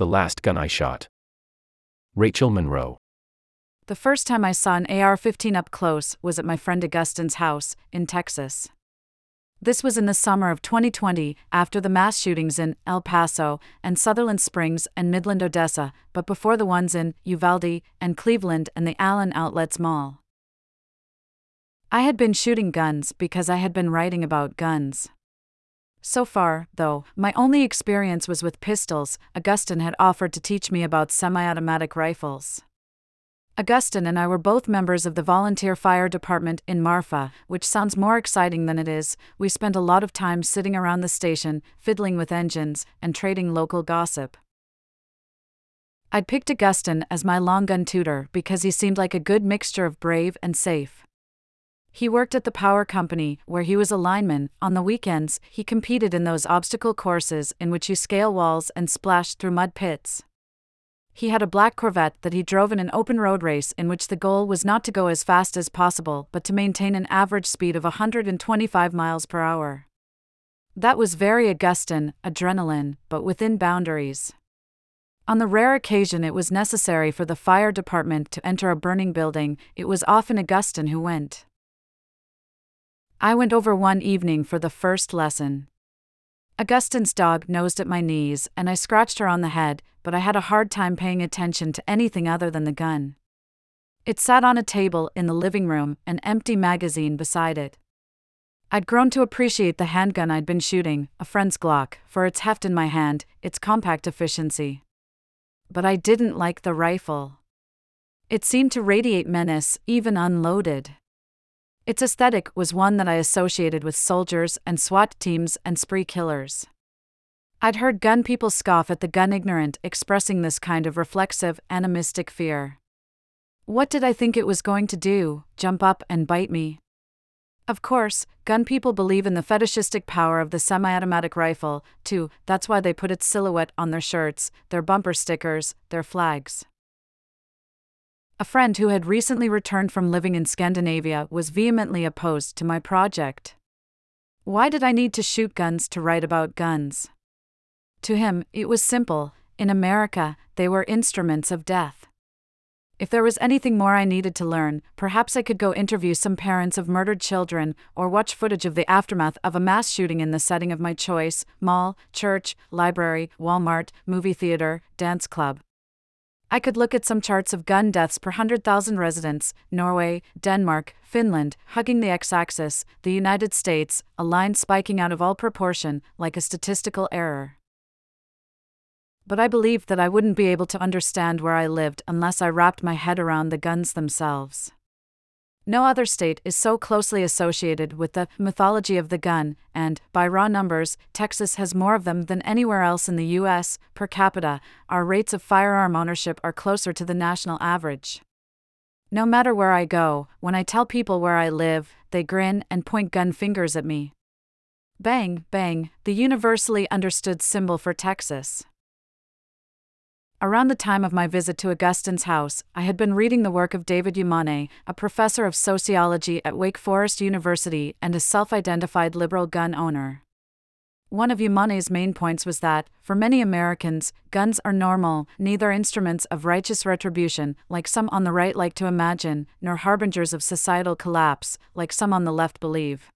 The Last Gun I Shot. Rachel Monroe. The first time I saw an AR 15 up close was at my friend Augustin's house in Texas. This was in the summer of 2020, after the mass shootings in El Paso and Sutherland Springs and Midland, Odessa, but before the ones in Uvalde and Cleveland and the Allen Outlets Mall. I had been shooting guns because I had been writing about guns. So far, though, my only experience was with pistols. Augustin had offered to teach me about semi automatic rifles. Augustin and I were both members of the volunteer fire department in Marfa, which sounds more exciting than it is. We spent a lot of time sitting around the station, fiddling with engines, and trading local gossip. I'd picked Augustin as my long gun tutor because he seemed like a good mixture of brave and safe. He worked at the power company, where he was a lineman. On the weekends, he competed in those obstacle courses in which you scale walls and splash through mud pits. He had a black Corvette that he drove in an open road race in which the goal was not to go as fast as possible but to maintain an average speed of 125 miles per hour. That was very Augustin, adrenaline, but within boundaries. On the rare occasion it was necessary for the fire department to enter a burning building, it was often Augustin who went. I went over one evening for the first lesson. Augustine's dog nosed at my knees, and I scratched her on the head, but I had a hard time paying attention to anything other than the gun. It sat on a table in the living room, an empty magazine beside it. I'd grown to appreciate the handgun I'd been shooting, a friend's Glock, for its heft in my hand, its compact efficiency. But I didn't like the rifle. It seemed to radiate menace, even unloaded. Its aesthetic was one that I associated with soldiers and SWAT teams and spree killers. I'd heard gun people scoff at the gun ignorant expressing this kind of reflexive, animistic fear. What did I think it was going to do? Jump up and bite me? Of course, gun people believe in the fetishistic power of the semi automatic rifle, too, that's why they put its silhouette on their shirts, their bumper stickers, their flags. A friend who had recently returned from living in Scandinavia was vehemently opposed to my project. Why did I need to shoot guns to write about guns? To him, it was simple in America, they were instruments of death. If there was anything more I needed to learn, perhaps I could go interview some parents of murdered children or watch footage of the aftermath of a mass shooting in the setting of my choice mall, church, library, Walmart, movie theater, dance club. I could look at some charts of gun deaths per 100,000 residents Norway, Denmark, Finland, hugging the x axis, the United States, a line spiking out of all proportion, like a statistical error. But I believed that I wouldn't be able to understand where I lived unless I wrapped my head around the guns themselves. No other state is so closely associated with the mythology of the gun, and, by raw numbers, Texas has more of them than anywhere else in the U.S. Per capita, our rates of firearm ownership are closer to the national average. No matter where I go, when I tell people where I live, they grin and point gun fingers at me. Bang, bang, the universally understood symbol for Texas. Around the time of my visit to Augustine's house, I had been reading the work of David Yamane, a professor of sociology at Wake Forest University and a self identified liberal gun owner. One of Yamane's main points was that, for many Americans, guns are normal, neither instruments of righteous retribution, like some on the right like to imagine, nor harbingers of societal collapse, like some on the left believe.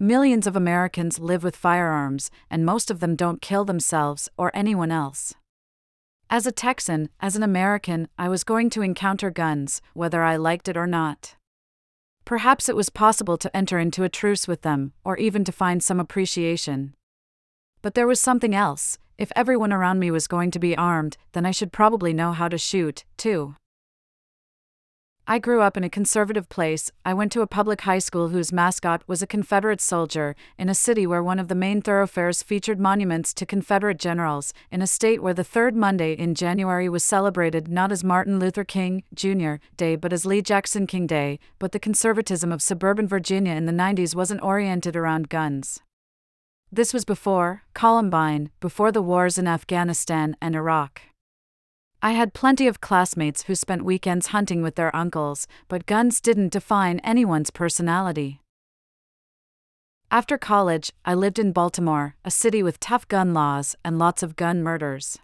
Millions of Americans live with firearms, and most of them don't kill themselves or anyone else. As a Texan, as an American, I was going to encounter guns, whether I liked it or not. Perhaps it was possible to enter into a truce with them, or even to find some appreciation. But there was something else. If everyone around me was going to be armed, then I should probably know how to shoot, too. I grew up in a conservative place. I went to a public high school whose mascot was a Confederate soldier, in a city where one of the main thoroughfares featured monuments to Confederate generals, in a state where the third Monday in January was celebrated not as Martin Luther King Jr. Day but as Lee Jackson King Day, but the conservatism of suburban Virginia in the 90s wasn't oriented around guns. This was before Columbine, before the wars in Afghanistan and Iraq. I had plenty of classmates who spent weekends hunting with their uncles, but guns didn't define anyone's personality. After college, I lived in Baltimore, a city with tough gun laws and lots of gun murders.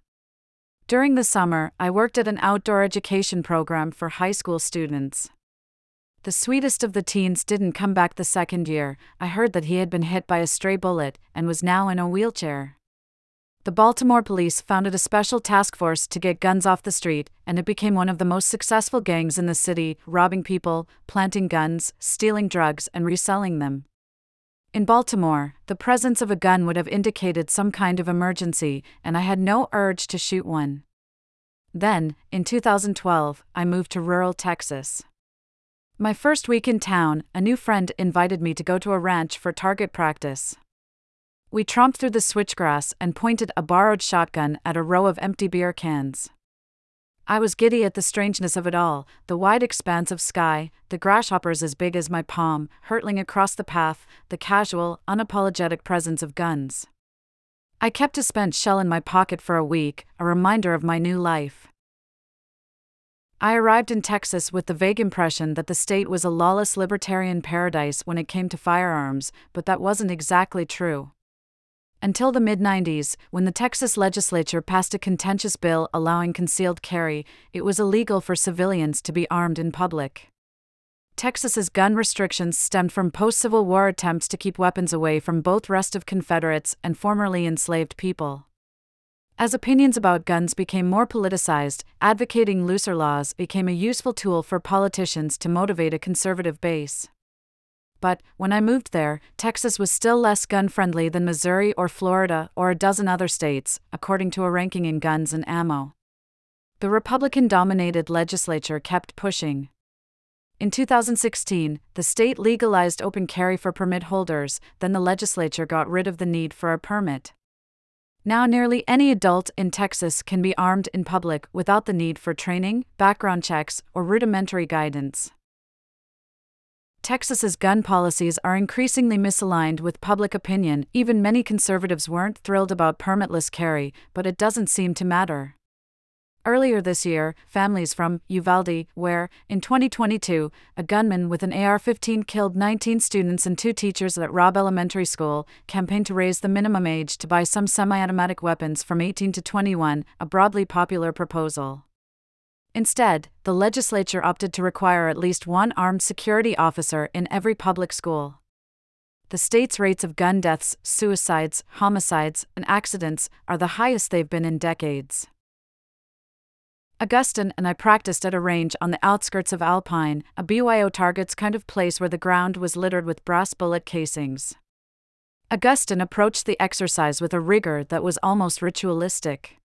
During the summer, I worked at an outdoor education program for high school students. The sweetest of the teens didn't come back the second year. I heard that he had been hit by a stray bullet and was now in a wheelchair. The Baltimore police founded a special task force to get guns off the street, and it became one of the most successful gangs in the city, robbing people, planting guns, stealing drugs, and reselling them. In Baltimore, the presence of a gun would have indicated some kind of emergency, and I had no urge to shoot one. Then, in 2012, I moved to rural Texas. My first week in town, a new friend invited me to go to a ranch for target practice. We tromped through the switchgrass and pointed a borrowed shotgun at a row of empty beer cans. I was giddy at the strangeness of it all the wide expanse of sky, the grasshoppers as big as my palm, hurtling across the path, the casual, unapologetic presence of guns. I kept a spent shell in my pocket for a week, a reminder of my new life. I arrived in Texas with the vague impression that the state was a lawless libertarian paradise when it came to firearms, but that wasn't exactly true. Until the mid 90s, when the Texas legislature passed a contentious bill allowing concealed carry, it was illegal for civilians to be armed in public. Texas's gun restrictions stemmed from post Civil War attempts to keep weapons away from both restive Confederates and formerly enslaved people. As opinions about guns became more politicized, advocating looser laws became a useful tool for politicians to motivate a conservative base. But, when I moved there, Texas was still less gun friendly than Missouri or Florida or a dozen other states, according to a ranking in Guns and Ammo. The Republican dominated legislature kept pushing. In 2016, the state legalized open carry for permit holders, then the legislature got rid of the need for a permit. Now, nearly any adult in Texas can be armed in public without the need for training, background checks, or rudimentary guidance. Texas's gun policies are increasingly misaligned with public opinion. Even many conservatives weren't thrilled about permitless carry, but it doesn't seem to matter. Earlier this year, families from Uvalde, where, in 2022, a gunman with an AR 15 killed 19 students and two teachers at Robb Elementary School, campaigned to raise the minimum age to buy some semi automatic weapons from 18 to 21, a broadly popular proposal. Instead, the legislature opted to require at least one armed security officer in every public school. The state's rates of gun deaths, suicides, homicides, and accidents are the highest they've been in decades. Augustine and I practiced at a range on the outskirts of Alpine, a BYO targets kind of place where the ground was littered with brass bullet casings. Augustine approached the exercise with a rigor that was almost ritualistic.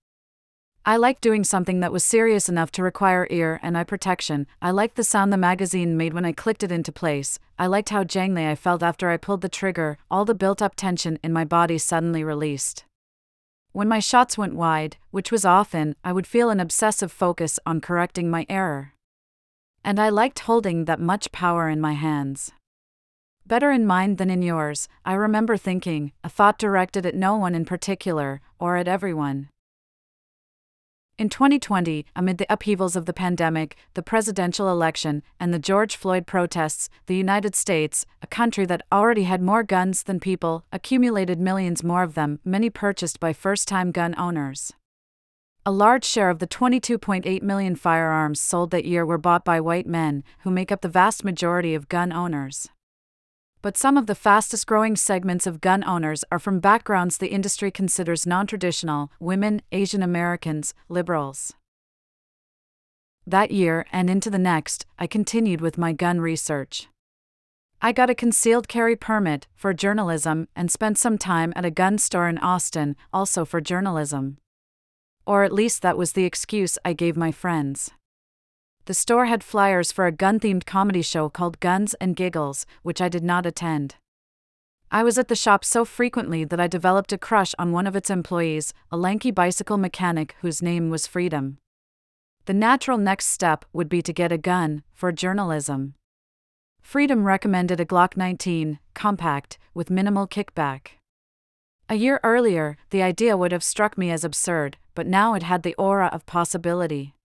I liked doing something that was serious enough to require ear and eye protection. I liked the sound the magazine made when I clicked it into place. I liked how jangly I felt after I pulled the trigger, all the built up tension in my body suddenly released. When my shots went wide, which was often, I would feel an obsessive focus on correcting my error. And I liked holding that much power in my hands. Better in mine than in yours, I remember thinking, a thought directed at no one in particular, or at everyone. In 2020, amid the upheavals of the pandemic, the presidential election, and the George Floyd protests, the United States, a country that already had more guns than people, accumulated millions more of them, many purchased by first time gun owners. A large share of the 22.8 million firearms sold that year were bought by white men, who make up the vast majority of gun owners but some of the fastest growing segments of gun owners are from backgrounds the industry considers non traditional women, Asian Americans, liberals. That year and into the next, I continued with my gun research. I got a concealed carry permit for journalism and spent some time at a gun store in Austin, also for journalism. Or at least that was the excuse I gave my friends the store had flyers for a gun themed comedy show called Guns and Giggles, which I did not attend. I was at the shop so frequently that I developed a crush on one of its employees, a lanky bicycle mechanic whose name was Freedom. The natural next step would be to get a gun, for journalism. Freedom recommended a Glock 19, compact, with minimal kickback. A year earlier, the idea would have struck me as absurd, but now it had the aura of possibility.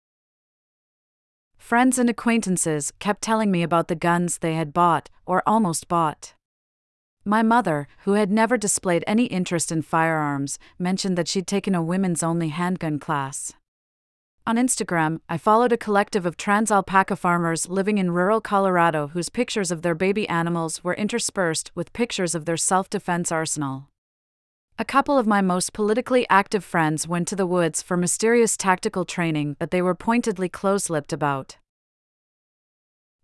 Friends and acquaintances kept telling me about the guns they had bought, or almost bought. My mother, who had never displayed any interest in firearms, mentioned that she'd taken a women's only handgun class. On Instagram, I followed a collective of trans alpaca farmers living in rural Colorado whose pictures of their baby animals were interspersed with pictures of their self defense arsenal. A couple of my most politically active friends went to the woods for mysterious tactical training that they were pointedly close lipped about.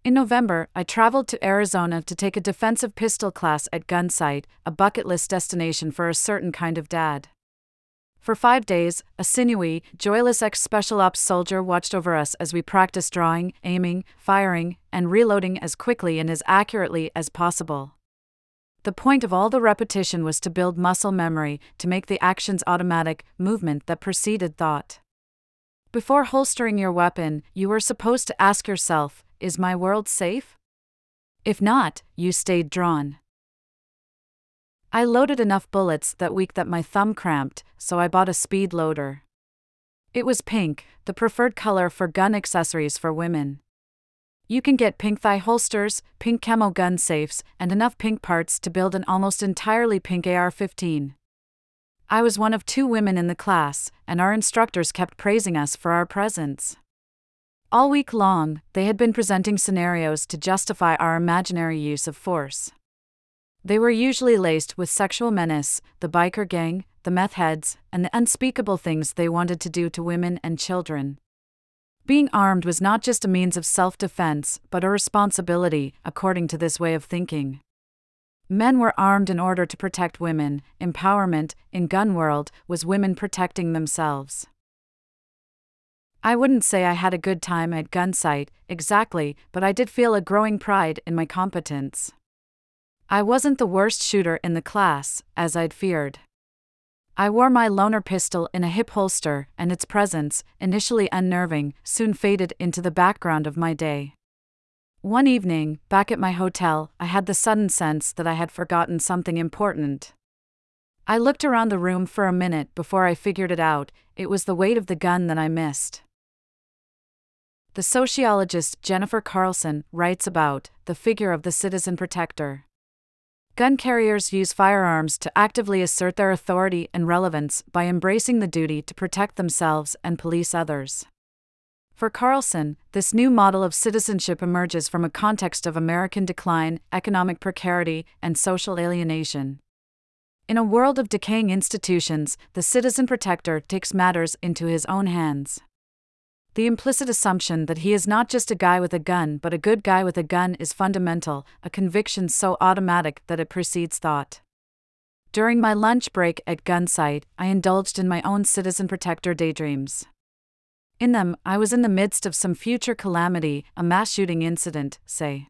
In November, I traveled to Arizona to take a defensive pistol class at Gunsight, a bucket list destination for a certain kind of dad. For five days, a sinewy, joyless ex special ops soldier watched over us as we practiced drawing, aiming, firing, and reloading as quickly and as accurately as possible. The point of all the repetition was to build muscle memory, to make the actions automatic, movement that preceded thought. Before holstering your weapon, you were supposed to ask yourself Is my world safe? If not, you stayed drawn. I loaded enough bullets that week that my thumb cramped, so I bought a speed loader. It was pink, the preferred color for gun accessories for women. You can get pink thigh holsters, pink camo gun safes, and enough pink parts to build an almost entirely pink AR 15. I was one of two women in the class, and our instructors kept praising us for our presence. All week long, they had been presenting scenarios to justify our imaginary use of force. They were usually laced with sexual menace, the biker gang, the meth heads, and the unspeakable things they wanted to do to women and children. Being armed was not just a means of self defense, but a responsibility, according to this way of thinking. Men were armed in order to protect women. Empowerment, in gun world, was women protecting themselves. I wouldn't say I had a good time at Gunsight, exactly, but I did feel a growing pride in my competence. I wasn't the worst shooter in the class, as I'd feared. I wore my loaner pistol in a hip holster, and its presence, initially unnerving, soon faded into the background of my day. One evening, back at my hotel, I had the sudden sense that I had forgotten something important. I looked around the room for a minute before I figured it out it was the weight of the gun that I missed. The sociologist Jennifer Carlson writes about the figure of the citizen protector. Gun carriers use firearms to actively assert their authority and relevance by embracing the duty to protect themselves and police others. For Carlson, this new model of citizenship emerges from a context of American decline, economic precarity, and social alienation. In a world of decaying institutions, the citizen protector takes matters into his own hands the implicit assumption that he is not just a guy with a gun but a good guy with a gun is fundamental, a conviction so automatic that it precedes thought. During my lunch break at Gunsight, I indulged in my own citizen protector daydreams. In them, I was in the midst of some future calamity, a mass shooting incident, say.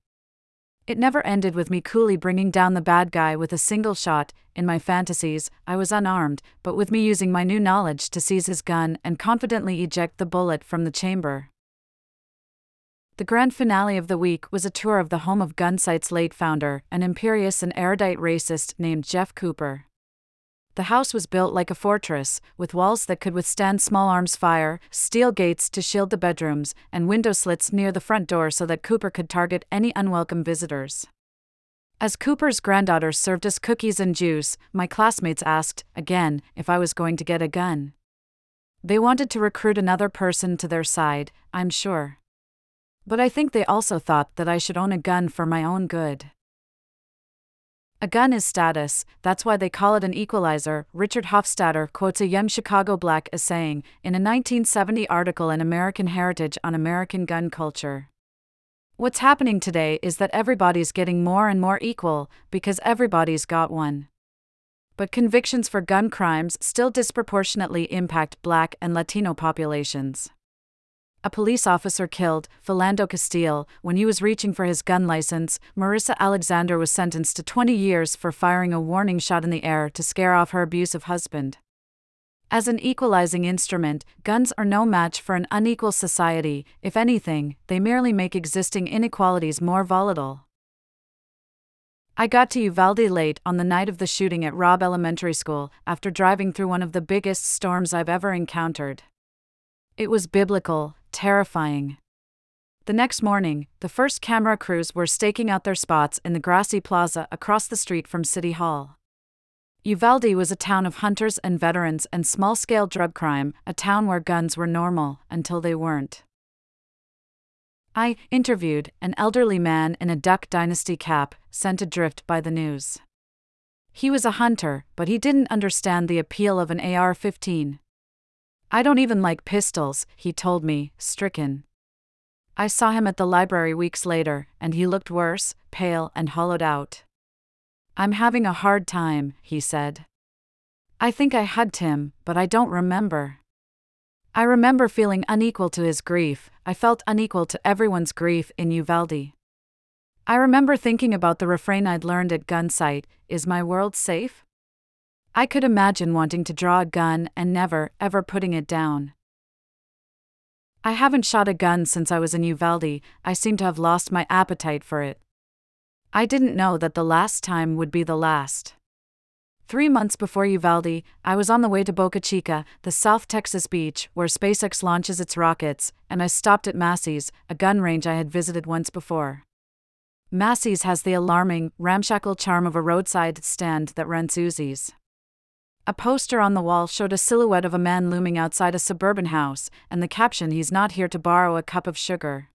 It never ended with me coolly bringing down the bad guy with a single shot. In my fantasies, I was unarmed, but with me using my new knowledge to seize his gun and confidently eject the bullet from the chamber. The grand finale of the week was a tour of the home of Gunsight's late founder, an imperious and erudite racist named Jeff Cooper. The house was built like a fortress, with walls that could withstand small arms fire, steel gates to shield the bedrooms, and window slits near the front door so that Cooper could target any unwelcome visitors. As Cooper's granddaughter served us cookies and juice, my classmates asked, again, if I was going to get a gun. They wanted to recruit another person to their side, I'm sure. But I think they also thought that I should own a gun for my own good. A gun is status, that's why they call it an equalizer, Richard Hofstadter quotes a young Chicago black as saying, in a 1970 article in American Heritage on American gun culture. What's happening today is that everybody's getting more and more equal, because everybody's got one. But convictions for gun crimes still disproportionately impact black and Latino populations a police officer killed, Philando Castile, when he was reaching for his gun license. Marissa Alexander was sentenced to 20 years for firing a warning shot in the air to scare off her abusive husband. As an equalizing instrument, guns are no match for an unequal society, if anything, they merely make existing inequalities more volatile. I got to Uvalde late on the night of the shooting at Robb Elementary School after driving through one of the biggest storms I've ever encountered. It was biblical, terrifying. The next morning, the first camera crews were staking out their spots in the grassy plaza across the street from City Hall. Uvalde was a town of hunters and veterans and small scale drug crime, a town where guns were normal until they weren't. I interviewed an elderly man in a Duck Dynasty cap, sent adrift by the news. He was a hunter, but he didn't understand the appeal of an AR 15. I don't even like pistols, he told me, stricken. I saw him at the library weeks later, and he looked worse, pale, and hollowed out. I'm having a hard time, he said. I think I hugged him, but I don't remember. I remember feeling unequal to his grief, I felt unequal to everyone's grief in Uvalde. I remember thinking about the refrain I'd learned at Gunsight Is my world safe? I could imagine wanting to draw a gun and never, ever putting it down. I haven't shot a gun since I was in Uvalde, I seem to have lost my appetite for it. I didn't know that the last time would be the last. Three months before Uvalde, I was on the way to Boca Chica, the South Texas beach where SpaceX launches its rockets, and I stopped at Massey's, a gun range I had visited once before. Massey's has the alarming, ramshackle charm of a roadside stand that rents Uzis. A poster on the wall showed a silhouette of a man looming outside a suburban house, and the caption He's not here to borrow a cup of sugar.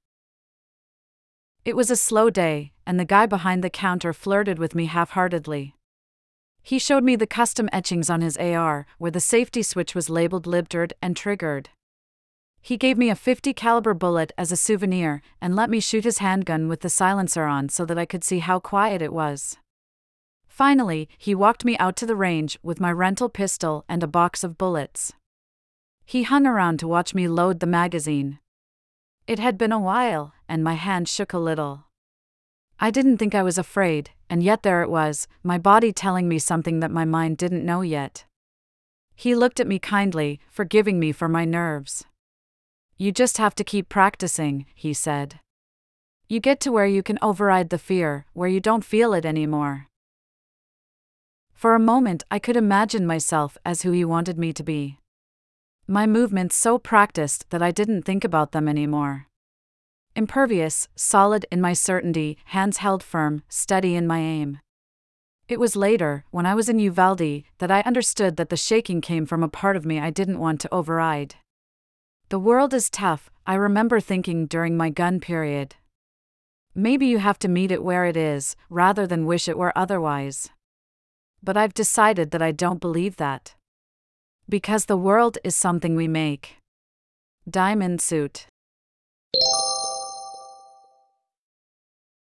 It was a slow day, and the guy behind the counter flirted with me half heartedly. He showed me the custom etchings on his AR, where the safety switch was labeled libtard and triggered. He gave me a 50 caliber bullet as a souvenir and let me shoot his handgun with the silencer on so that I could see how quiet it was. Finally, he walked me out to the range with my rental pistol and a box of bullets. He hung around to watch me load the magazine. It had been a while, and my hand shook a little. I didn't think I was afraid, and yet there it was, my body telling me something that my mind didn't know yet. He looked at me kindly, forgiving me for my nerves. You just have to keep practicing, he said. You get to where you can override the fear, where you don't feel it anymore. For a moment, I could imagine myself as who he wanted me to be. My movements so practiced that I didn't think about them anymore. Impervious, solid in my certainty, hands held firm, steady in my aim. It was later, when I was in Uvalde, that I understood that the shaking came from a part of me I didn't want to override. The world is tough, I remember thinking during my gun period. Maybe you have to meet it where it is, rather than wish it were otherwise. But I've decided that I don't believe that. Because the world is something we make. Diamond Suit